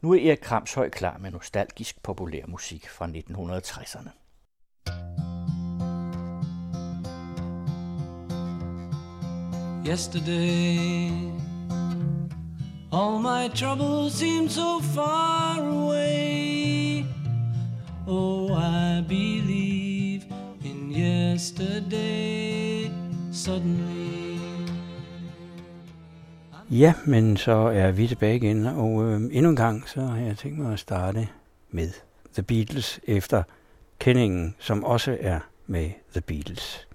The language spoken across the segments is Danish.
Nu er Erik Kramshøj klar med nostalgisk populær musik fra 1960'erne. Yesterday All my troubles seem so far away Oh, I believe in yesterday Suddenly Ja, men så er vi tilbage igen, og øh, endnu en gang så har jeg tænkt mig at starte med The Beatles efter kendingen, som også er med The Beatles.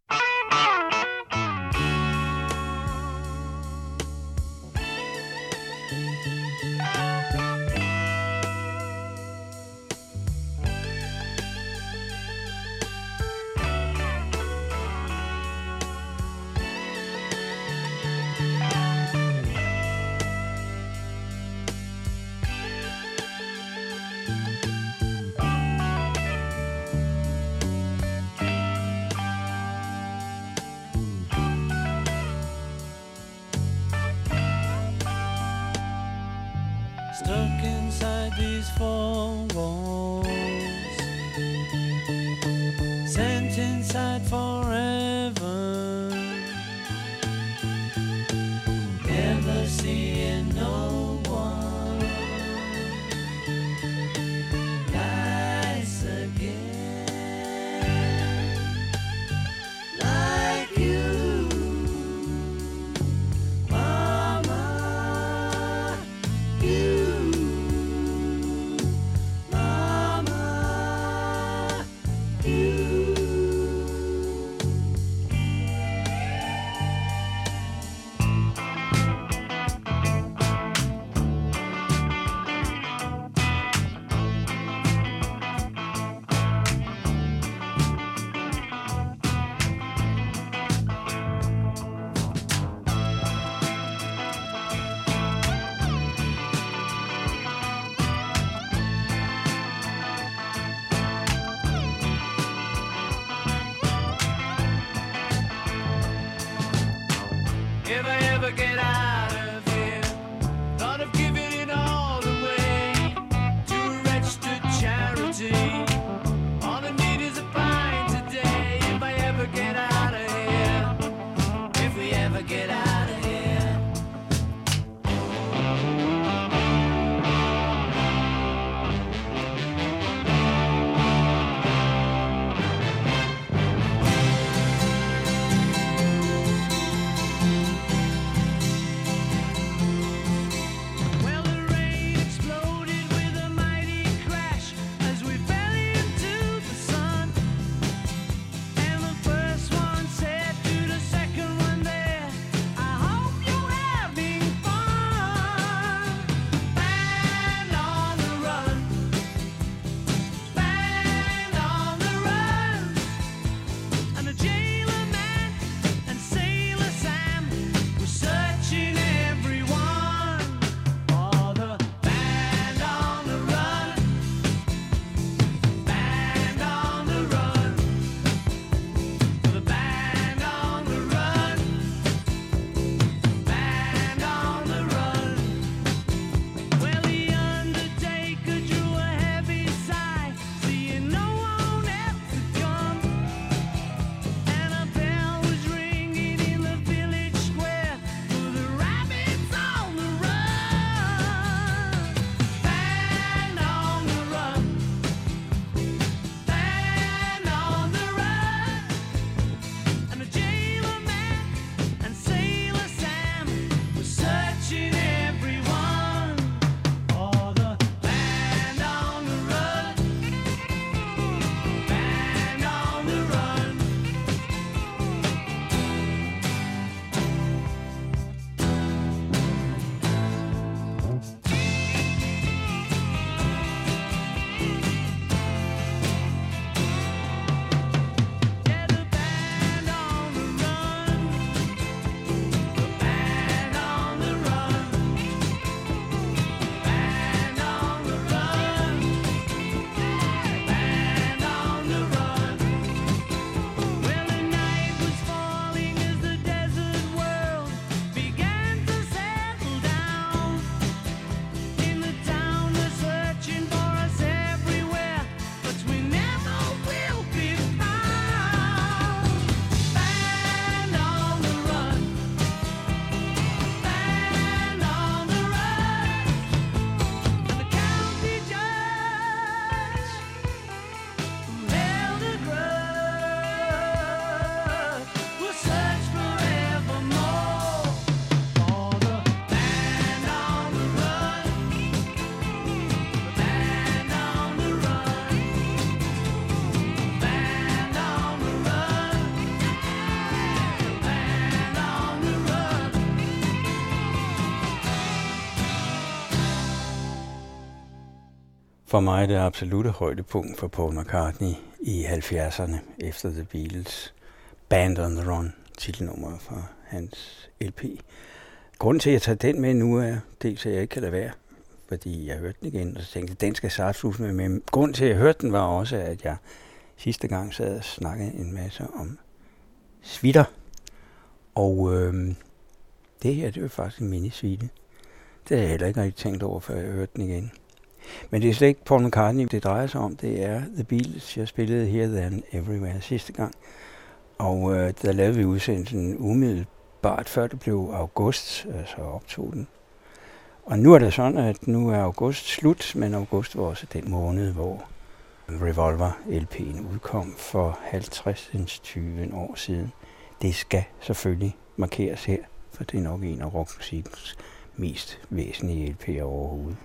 For mig det absolute højdepunkt for Paul McCartney i 70'erne efter The Beatles. Band on the Run, titelnummer fra hans LP. Grunden til, at jeg tager den med nu er, dels at jeg ikke kan lade være, fordi jeg hørte den igen, og så tænkte den skal Sartrus med. Men grunden til, at jeg hørte den, var også, at jeg sidste gang sad og snakkede en masse om svitter. Og øh, det her, det var faktisk en mini-svitte. Det har jeg heller ikke rigtig tænkt over, før jeg hørte den igen. Men det er slet ikke Paul McCartney, det drejer sig om. Det er The Beatles. Jeg spillede Here, There and Everywhere sidste gang. Og øh, der lavede vi udsendelsen umiddelbart før det blev august, altså optog den. Og nu er det sådan, at nu er august slut, men august var også den måned, hvor Revolver LP'en udkom for 50-20 år siden. Det skal selvfølgelig markeres her, for det er nok en af rockmusikkens mest væsentlige LP'er overhovedet.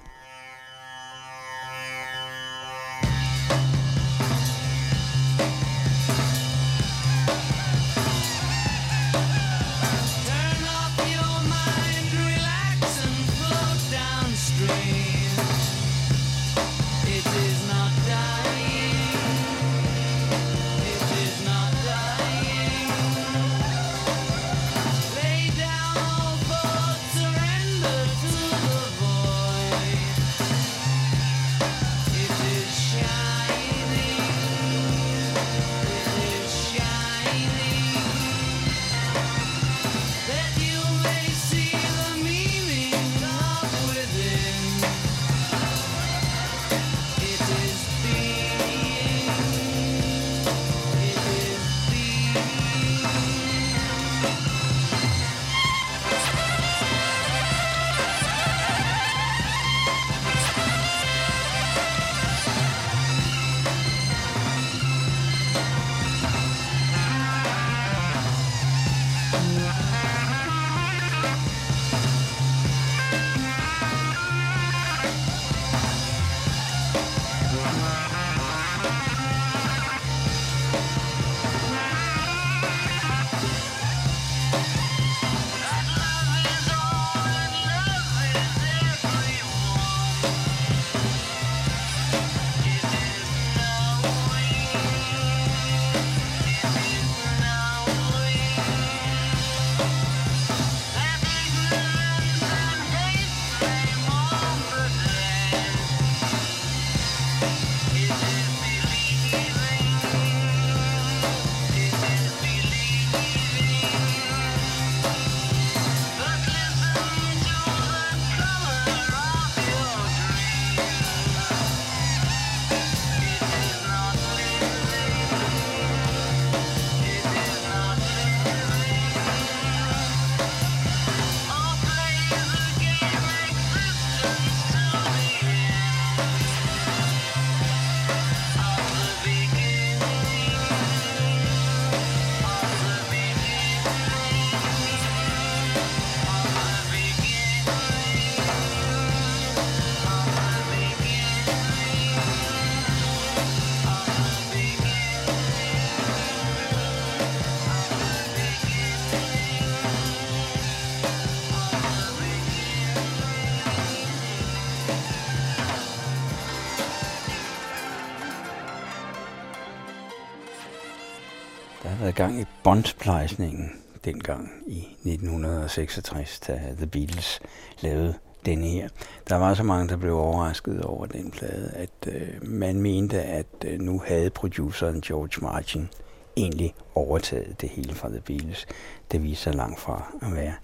Været gang i båndplejsningen dengang i 1966, da The Beatles lavede denne her. Der var så mange, der blev overrasket over den plade, at øh, man mente, at øh, nu havde produceren George Martin egentlig overtaget det hele fra The Beatles. Det viste sig langt fra at være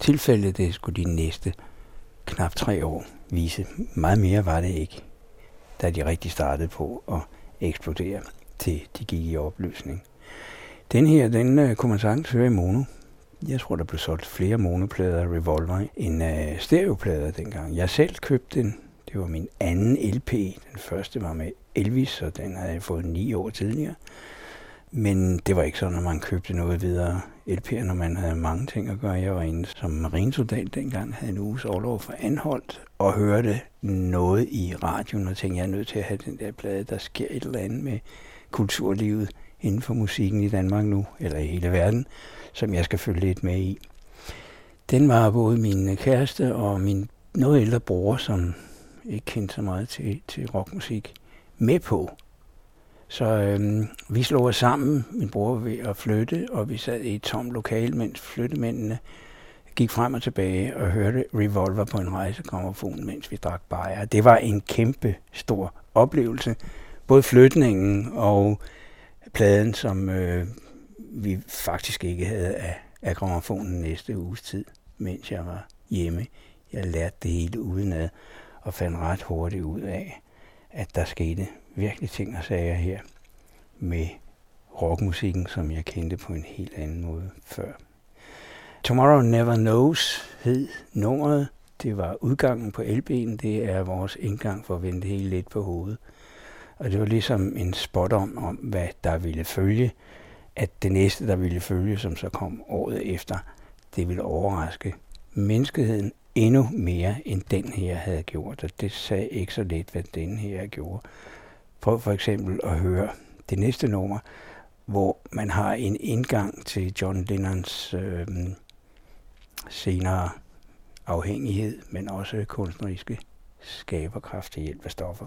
tilfældet. Det skulle de næste knap tre år vise. Meget mere var det ikke, da de rigtig startede på at eksplodere, til de gik i opløsning. Den her, den øh, kunne man sagtens høre i mono. Jeg tror, der blev solgt flere monoplader af Revolver end øh, stereoplader dengang. Jeg selv købte den. Det var min anden LP. Den første var med Elvis, og den havde jeg fået ni år tidligere. Men det var ikke sådan, at man købte noget videre LP'er, når man havde mange ting at gøre. Jeg var inde som marinesoldat dengang, havde en uges overlov for anholdt, og hørte noget i radioen, og tænkte, jeg er nødt til at have den der plade. Der sker et eller andet med kulturlivet inden for musikken i Danmark nu, eller i hele verden, som jeg skal følge lidt med i. Den var både min kæreste og min noget ældre bror, som ikke kendte så meget til, til rockmusik, med på. Så øhm, vi slog os sammen, min bror var ved at flytte, og vi sad i et tomt lokal, mens flyttemændene gik frem og tilbage og hørte Revolver på en rejsegrammofon, mens vi drak bajer. Det var en kæmpe stor oplevelse. Både flytningen og pladen, som øh, vi faktisk ikke havde af, af gramofonen næste uges tid, mens jeg var hjemme. Jeg lærte det hele udenad og fandt ret hurtigt ud af, at der skete virkelig ting og sager her med rockmusikken, som jeg kendte på en helt anden måde før. Tomorrow Never Knows hed nummeret. Det var udgangen på LB'en. Det er vores indgang for at vende det hele lidt på hovedet. Og det var ligesom en spot om, om, hvad der ville følge. At det næste, der ville følge, som så kom året efter, det ville overraske menneskeheden endnu mere, end den her havde gjort. Og det sagde ikke så lidt, hvad den her gjorde. Prøv for eksempel at høre det næste nummer, hvor man har en indgang til John Lennons øh, senere afhængighed, men også kunstneriske skaberkraft til hjælp af stoffer.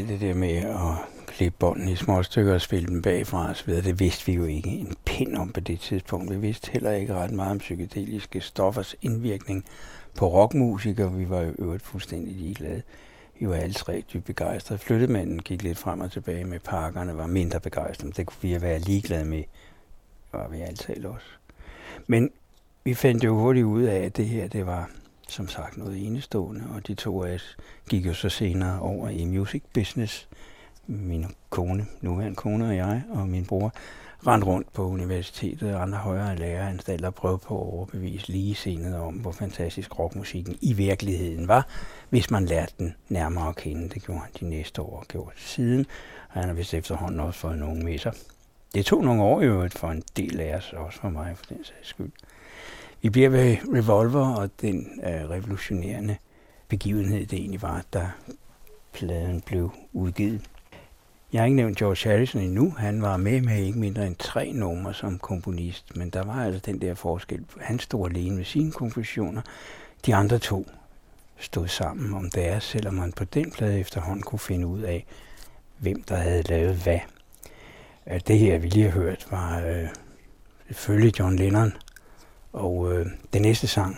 Alt det der med at klippe bånden i små stykker og spille dem bagfra osv., det vidste vi jo ikke en pind om på det tidspunkt. Vi vidste heller ikke ret meget om psykedeliske stoffers indvirkning på rockmusikere. Vi var jo øvrigt fuldstændig ligeglade. Vi var alle tre dybt begejstrede. Flyttemanden gik lidt frem og tilbage med pakkerne, var mindre begejstrede. Det kunne vi være ligeglade med, var vi altid også. Men vi fandt jo hurtigt ud af, at det her, det var som sagt noget enestående, og de to af os gik jo så senere over i music business, min kone, nuværende kone og jeg og min bror, rendte rundt på universitetet og andre højere læreranstalter og prøvede på at overbevise senere om, hvor fantastisk rockmusikken i virkeligheden var, hvis man lærte den nærmere at kende. Det gjorde han de næste år og gjorde siden, og han har vist efterhånden også fået nogen med sig. Det tog nogle år i øvrigt for en del af os, også for mig for den sags skyld. Vi bliver ved Revolver og den øh, revolutionerende begivenhed, det egentlig var, da pladen blev udgivet. Jeg har ikke nævnt George Harrison endnu. Han var med med ikke mindre end tre numre som komponist, men der var altså den der forskel. Han stod alene med sine kompositioner. De andre to stod sammen om deres, selvom man på den plade efterhånden kunne finde ud af, hvem der havde lavet hvad. Øh, det her, vi lige har hørt, var øh, selvfølgelig John Lennon, og øh, den næste sang,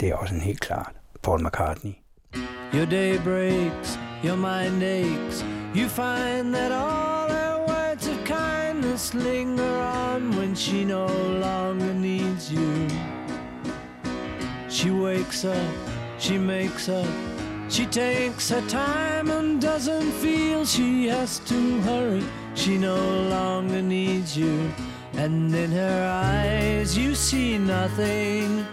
det er også en helt klart Paul McCartney. Your day breaks, your mind aches. You find that all her words of kindness linger on when she no longer needs you. She wakes up, she makes up, she takes her time and doesn't feel she has to hurry. She no longer needs you, and in her eyes you see nothing.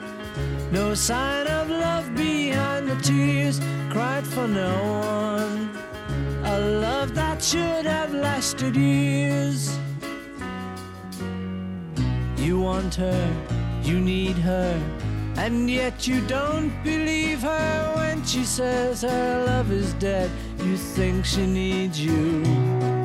No sign of love behind the tears cried for no one. A love that should have lasted years. You want her, you need her, and yet you don't believe her when she says her love is dead. You think she needs you.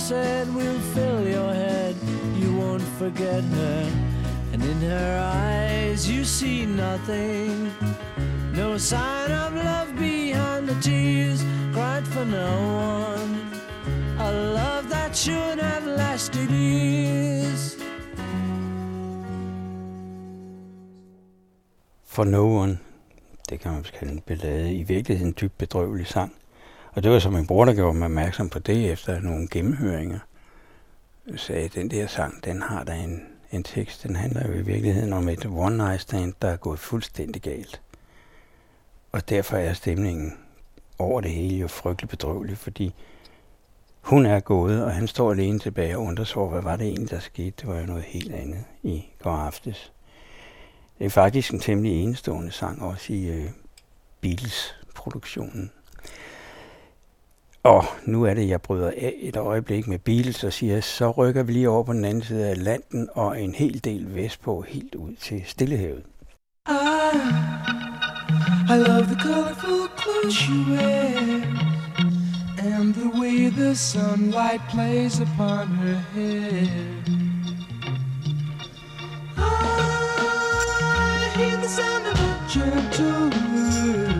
Said will fill your head. You won't forget her, and in her eyes you see nothing. No sign of love behind the tears cried for no one. A love that should have lasted years. For No One, det kan man kalde en ballade, i virkeligheden en dybt bedrøvelig sang. Og det var så min bror, der gjorde mig opmærksom på det efter nogle gennemhøringer. Sagde, den der sang, den har der en, en tekst. Den handler jo i virkeligheden om et one night stand, der er gået fuldstændig galt. Og derfor er stemningen over det hele jo frygtelig bedrøvelig, fordi hun er gået, og han står alene tilbage og undrer sig over, hvad var det egentlig, der skete. Det var jo noget helt andet i går aftes. Det er faktisk en temmelig enestående sang, også i øh, Beatles-produktionen. Og nu er det, jeg bryder af et øjeblik med Beatles og siger, så rykker vi lige over på den anden side af Atlanten og en hel del vestpå, helt ud til Stillehavet. I, I love the colorful clothes you wear and the way the sunlight plays upon her hair. Ah, I hear the sound of a gentle word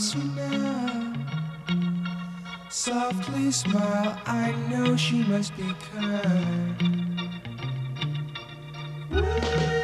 closer now. Softly smile, I know she must be kind. In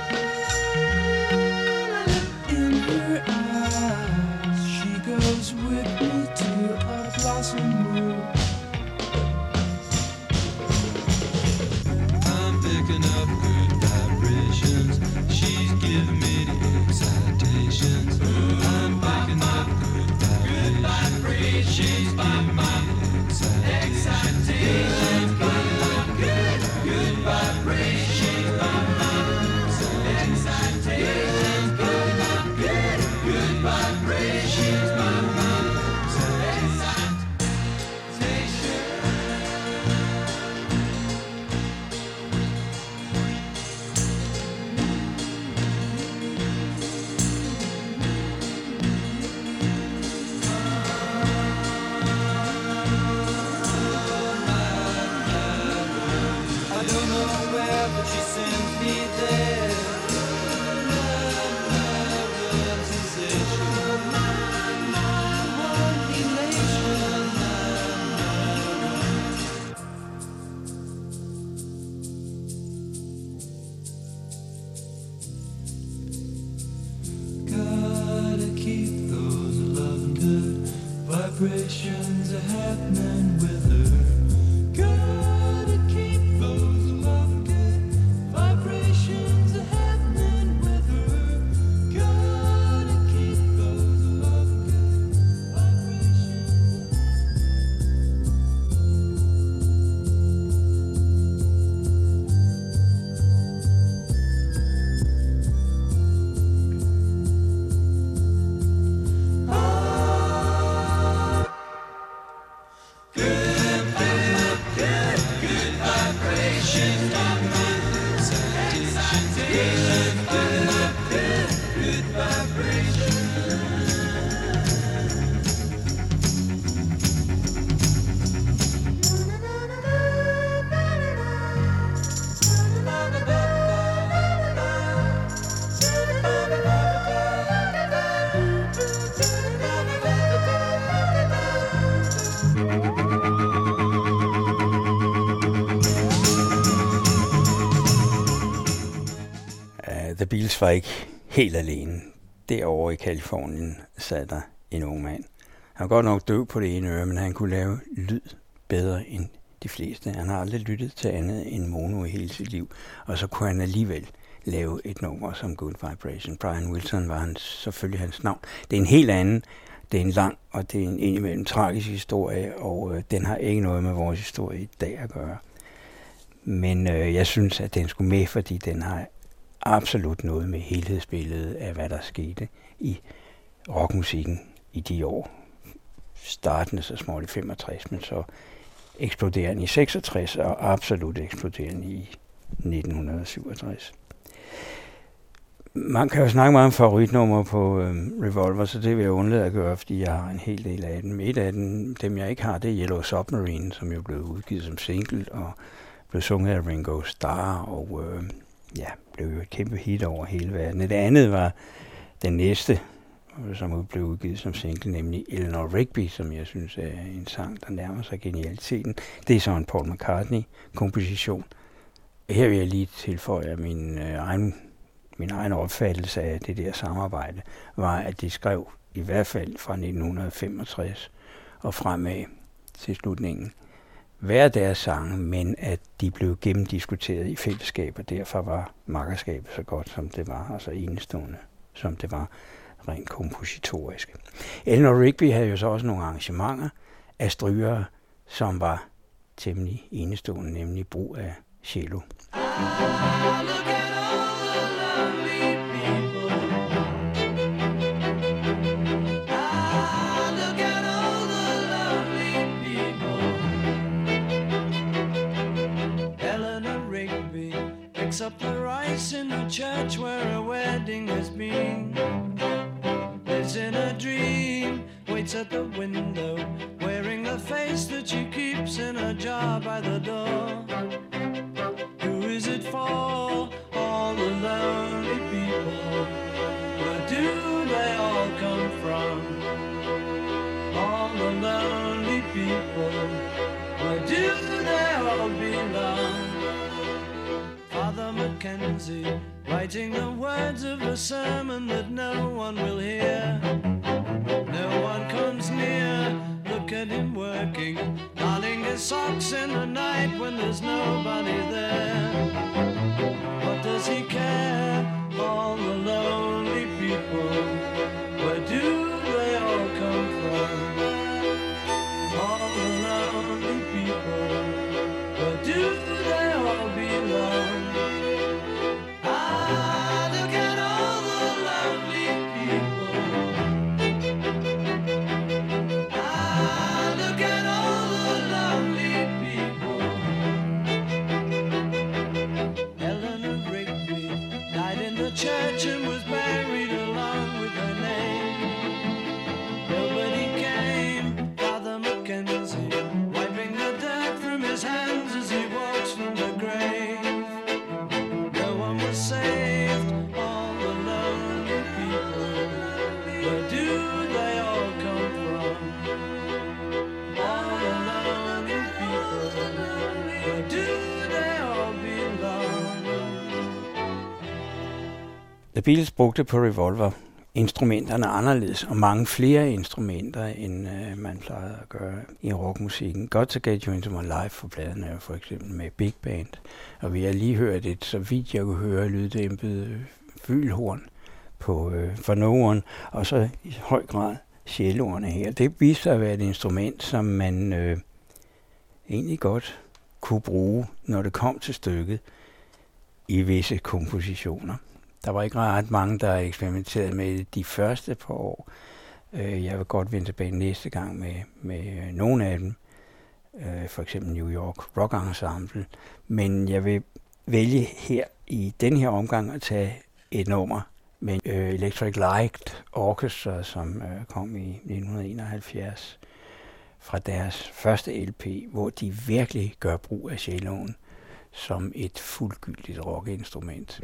Uh, var ikke helt alene. Derovre i Kalifornien sad der en ung mand. Han var godt nok døv på det ene øre, men han kunne lave lyd bedre end de fleste. Han har aldrig lyttet til andet end mono i hele sit liv, og så kunne han alligevel lave et nummer som Good Vibration. Brian Wilson var hans, selvfølgelig hans navn. Det er en helt anden, det er en lang, og det er en indimellem tragisk historie, og øh, den har ikke noget med vores historie i dag at gøre. Men øh, jeg synes, at den skulle med, fordi den har absolut noget med helhedsbilledet af, hvad der skete i rockmusikken i de år. Startende så småt i 65, men så eksploderende i 66 og absolut eksploderende i 1967. Man kan jo snakke meget om favoritnummer på øh, Revolver, så det vil jeg undlade at gøre, fordi jeg har en hel del af dem. Et af dem, dem jeg ikke har, det er Yellow Submarine, som jo blev udgivet som single og blev sunget af Ringo Starr og øh, ja, blev jo et kæmpe hit over hele verden. Det andet var den næste, som blev udgivet som single, nemlig Eleanor Rigby, som jeg synes er en sang, der nærmer sig genialiteten. Det er så en Paul McCartney-komposition. Her vil jeg lige tilføje, at min øh, egen, min egen opfattelse af det der samarbejde var, at de skrev i hvert fald fra 1965 og fremad til slutningen hver deres sange, men at de blev gennemdiskuteret i fællesskab, og derfor var makkerskabet så godt, som det var, altså enestående, som det var rent kompositorisk. Eleanor Rigby havde jo så også nogle arrangementer af strygere, som var temmelig enestående, nemlig brug af cello. Look the in the church where a wedding has been. Lives in a dream, waits at the window, wearing the face that she keeps in a jar by the door. Who is it for? All the lonely people. A sermon that no one will hear. No one comes near. Look at him working, darning his socks in the night when there's nobody there. Beatles brugte på Revolver instrumenterne anderledes, og mange flere instrumenter, end øh, man plejede at gøre i rockmusikken. Got to Get You Into My Life for pladen er jo for eksempel med Big Band, og vi har lige hørt et, så vidt jeg kunne høre, lyddæmpet øh, fylhorn på øh, For nogen, og så i høj grad sjælordene her. Det viste sig at være et instrument, som man øh, egentlig godt kunne bruge, når det kom til stykket, i visse kompositioner. Der var ikke ret mange, der eksperimenterede med det de første par år. Øh, Jeg vil godt vende tilbage næste gang med, med øh, nogle af dem. Øh, For eksempel New York Rock Ensemble. Men jeg vil vælge her i den her omgang at tage et nummer med øh, Electric Light Orchestra, som øh, kom i 1971 fra deres første LP, hvor de virkelig gør brug af celloen som et fuldgyldigt rockinstrument.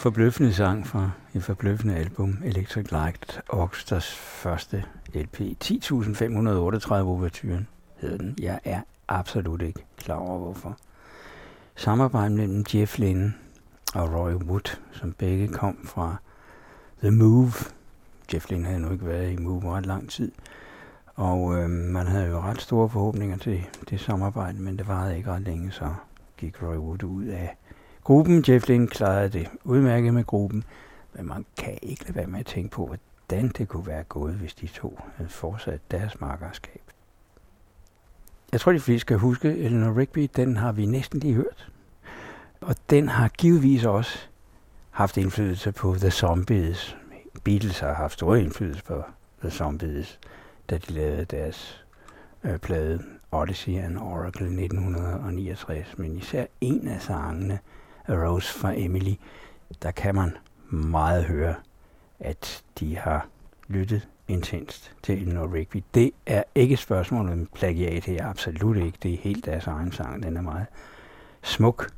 Forbløffende sang fra et forbløffende album, Electric Light Orchestras første LP. 10.538 overturen hedder den. Jeg er absolut ikke klar over, hvorfor. Samarbejdet mellem Jeff Lynne og Roy Wood, som begge kom fra The Move. Jeff Lynne havde nu ikke været i Move ret lang tid. Og øh, man havde jo ret store forhåbninger til det samarbejde, men det varede ikke ret længe, så gik Roy Wood ud af gruppen. Jeff Lynne klarede det udmærket med gruppen, men man kan ikke lade være med at tænke på, hvordan det kunne være gået, hvis de to havde fortsat deres markerskab. Jeg tror, de fleste skal huske, Eleanor Rigby, den har vi næsten lige hørt. Og den har givetvis også haft indflydelse på The Zombies. Beatles har haft stor indflydelse på The Zombies, da de lavede deres øh, plade Odyssey and Oracle 1969. Men især en af sangene, Rose fra Emily, der kan man meget høre, at de har lyttet intenst til Eleanor Rigby. Det er ikke et spørgsmål om plagiat, det er absolut ikke. Det er helt deres egen sang, den er meget smuk.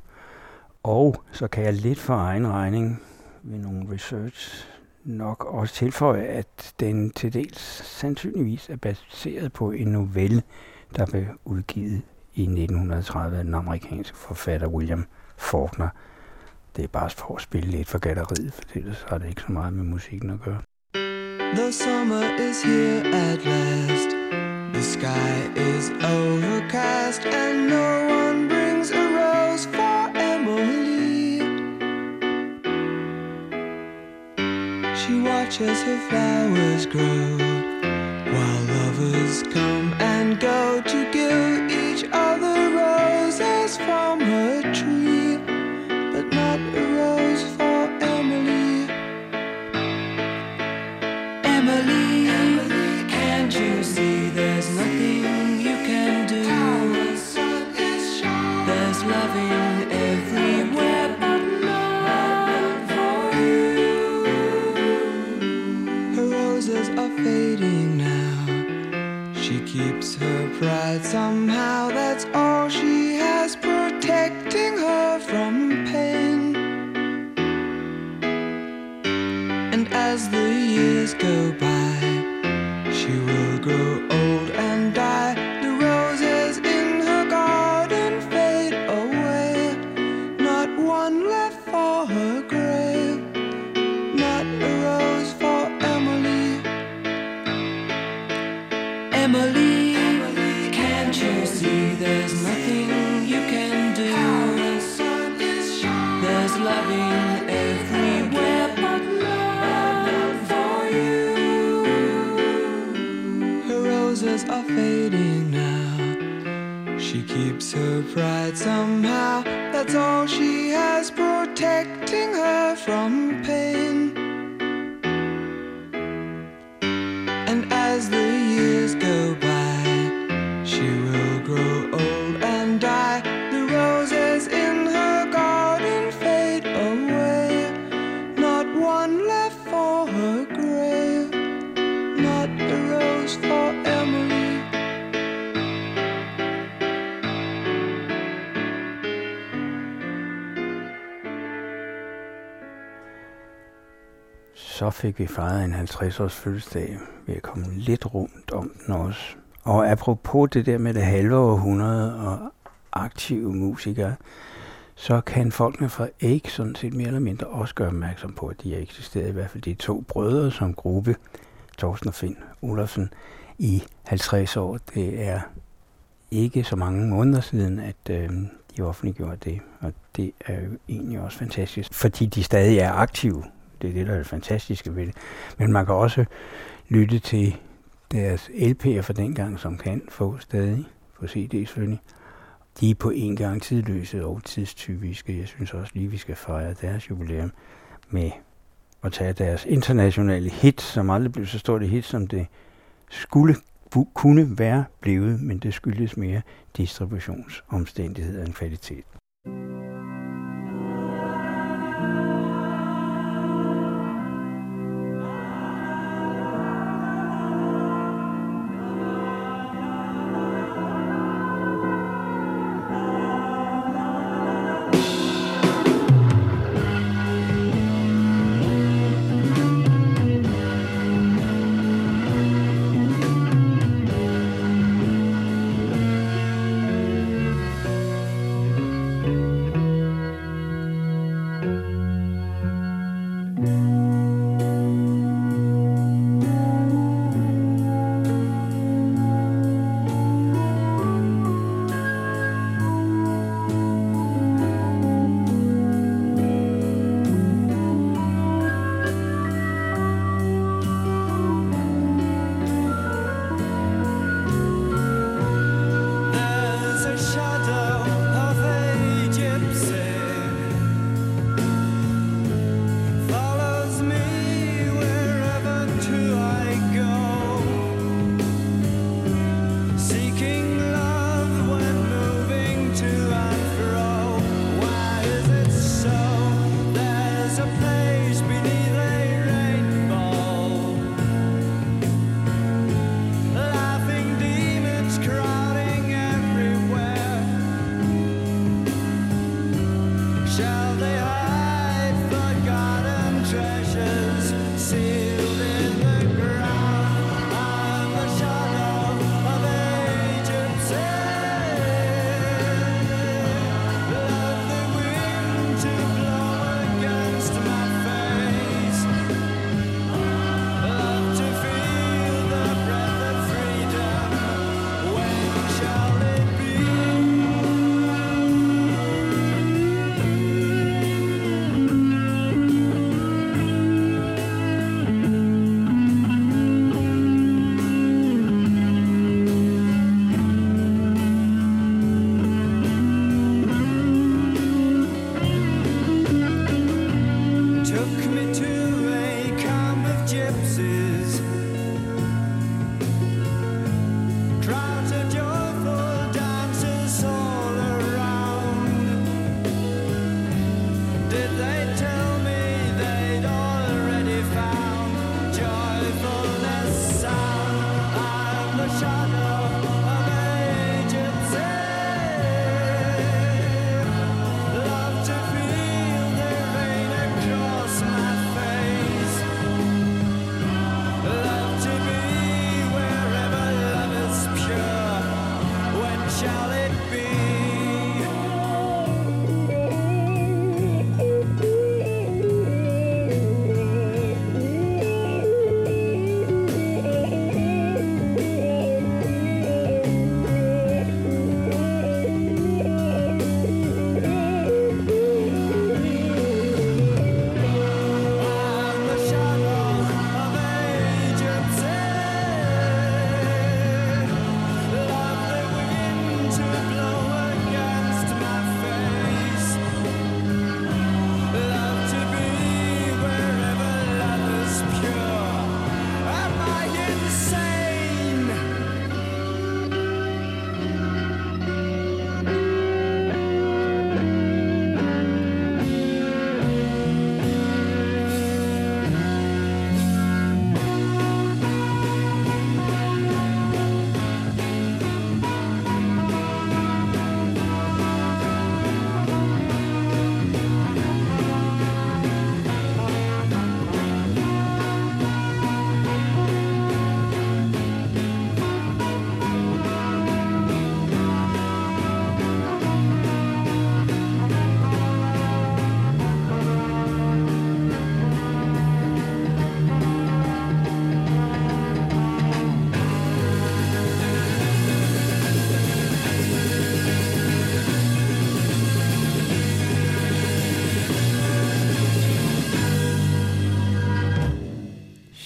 Og så kan jeg lidt for egen regning ved nogle research nok også tilføje, at den til dels sandsynligvis er baseret på en novelle, der blev udgivet i 1930 af den amerikanske forfatter William Faulkner. Det er bare for at spille lidt for galleriet, for ellers har det ikke så meget med musikken at gøre. The summer is here at last. The sky is overcast, and no one brings a rose for Emily. She watches her flowers grow while lovers come and go to pride somehow, as the fik vi fejret en 50-års fødselsdag Vi er kommet lidt rundt om den også. Og apropos det der med det halve århundrede og aktive musikere, så kan folkene fra Ake sådan set mere eller mindre også gøre opmærksom på, at de har eksisteret, i hvert fald de to brødre som gruppe, Thorsten og Finn Olafsen, i 50 år. Det er ikke så mange måneder siden, at øh, de offentliggjorde det, og det er jo egentlig også fantastisk, fordi de stadig er aktive. Det er det, der er det fantastiske ved det. Men man kan også lytte til deres LP'er fra dengang, som kan få stadig på CD selvfølgelig. De er på en gang tidløse og tidstypiske. Jeg synes også lige, vi skal fejre deres jubilæum med at tage deres internationale hit, som aldrig blev så stort et hit, som det skulle kunne være blevet, men det skyldes mere distributionsomstændigheder end kvalitet.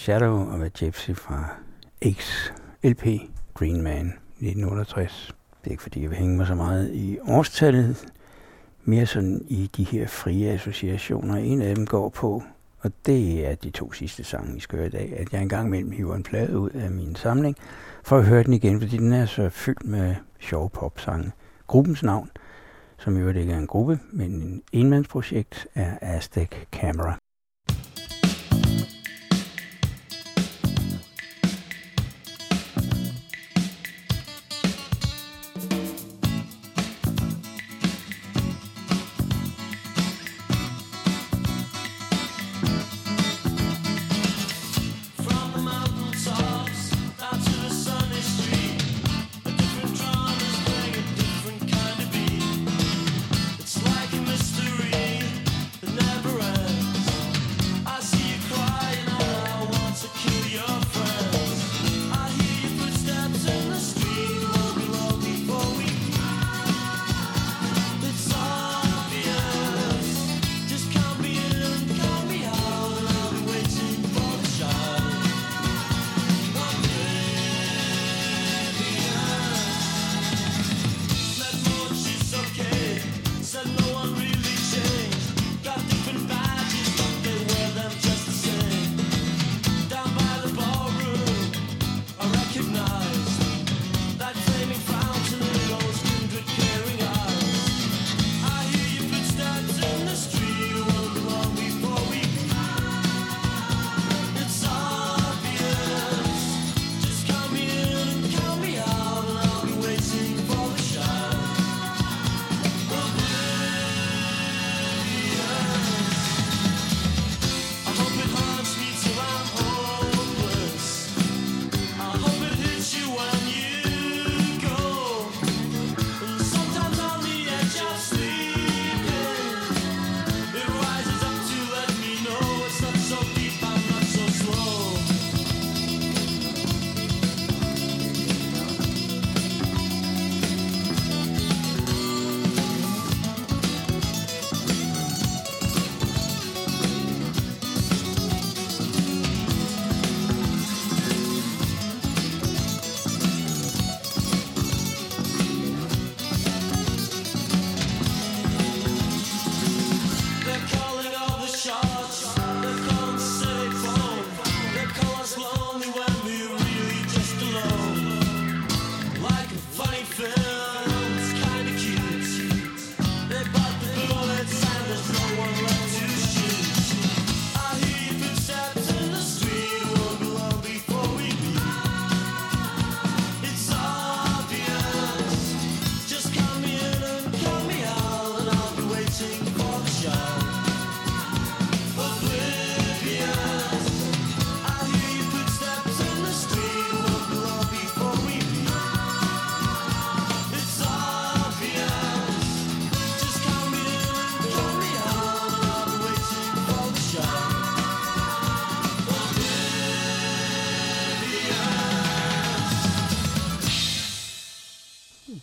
Shadow of a Gypsy fra X LP Green Man 1968. Det er ikke fordi, jeg vil hænge mig så meget i årstallet, mere sådan i de her frie associationer. En af dem går på, og det er de to sidste sange, I skal høre i dag, at jeg engang mellem hiver en plade ud af min samling, for at høre den igen, fordi den er så fyldt med sjove popsange. Gruppens navn, som jo ikke er en gruppe, men en enmandsprojekt, er Aztec Camera.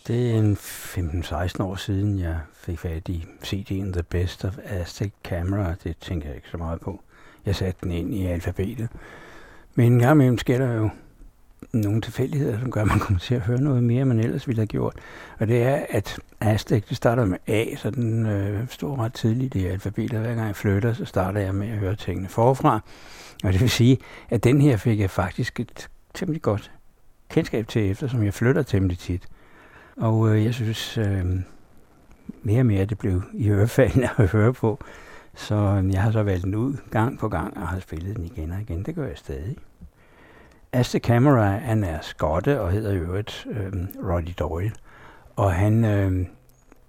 Det er en 15-16 år siden, jeg fik fat i CD'en The Best of Aztec Camera. Det tænker jeg ikke så meget på. Jeg satte den ind i alfabetet. Men en gang imellem sker der jo nogle tilfældigheder, som gør, at man kommer til at høre noget mere, end man ellers ville have gjort. Og det er, at Aztec, det starter med A, så den øh, står ret tidligt i alfabetet. Hver gang jeg flytter, så starter jeg med at høre tingene forfra. Og det vil sige, at den her fik jeg faktisk et temmelig godt kendskab til, eftersom jeg flytter temmelig tit. Og øh, jeg synes, øh, mere og mere det blev i ørefaldene at høre på. Så øh, jeg har så valgt den ud gang på gang og har spillet den igen og igen. Det gør jeg stadig. Aztec Camera, han er skotte og hedder i øvrigt øh, Roddy Doyle. Og han øh,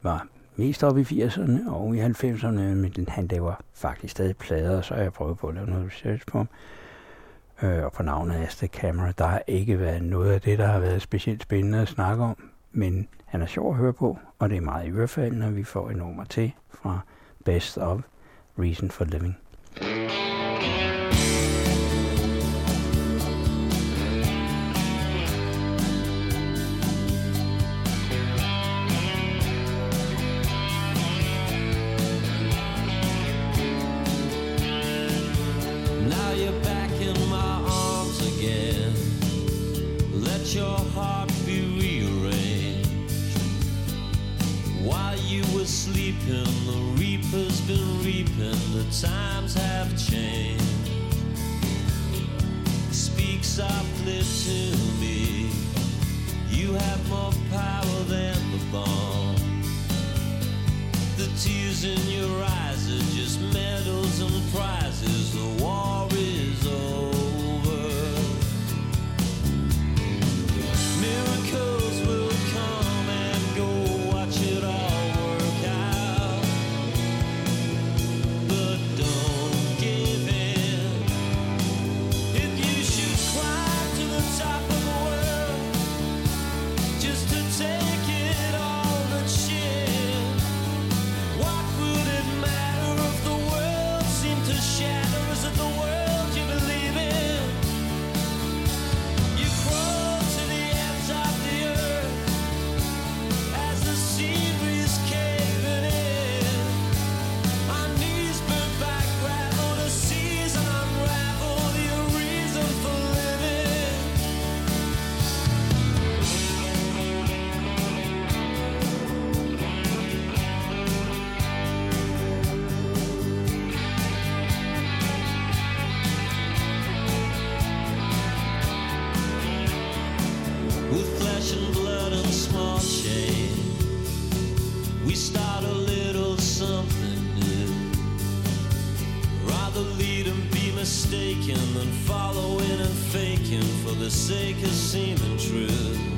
var mest oppe i 80'erne og i 90'erne, men han laver faktisk stadig plader, så har jeg prøvet på at lave noget research på ham. Øh, og på navnet Aste Camera, der har ikke været noget af det, der har været specielt spændende at snakke om, men han er sjov at høre på, og det er meget i ørefald, når vi får et nummer til fra Best of Reason for Living. Mm. times have changed. Speak softly to me. You have more power than the bomb. The tears in your eyes are just medals and pride. the sake of seeming true.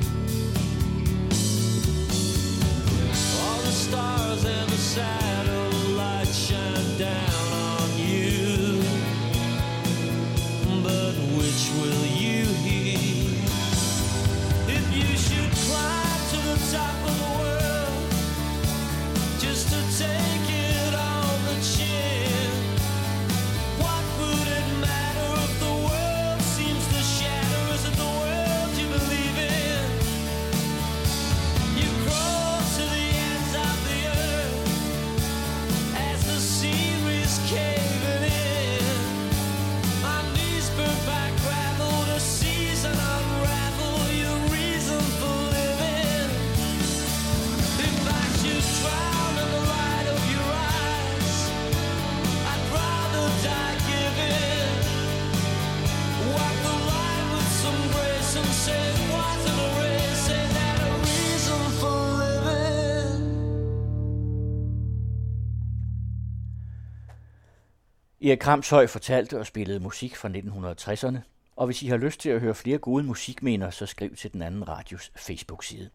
Erik Kramshøj fortalte og spillede musik fra 1960'erne, og hvis I har lyst til at høre flere gode musikmener, så skriv til den anden radios Facebook-side.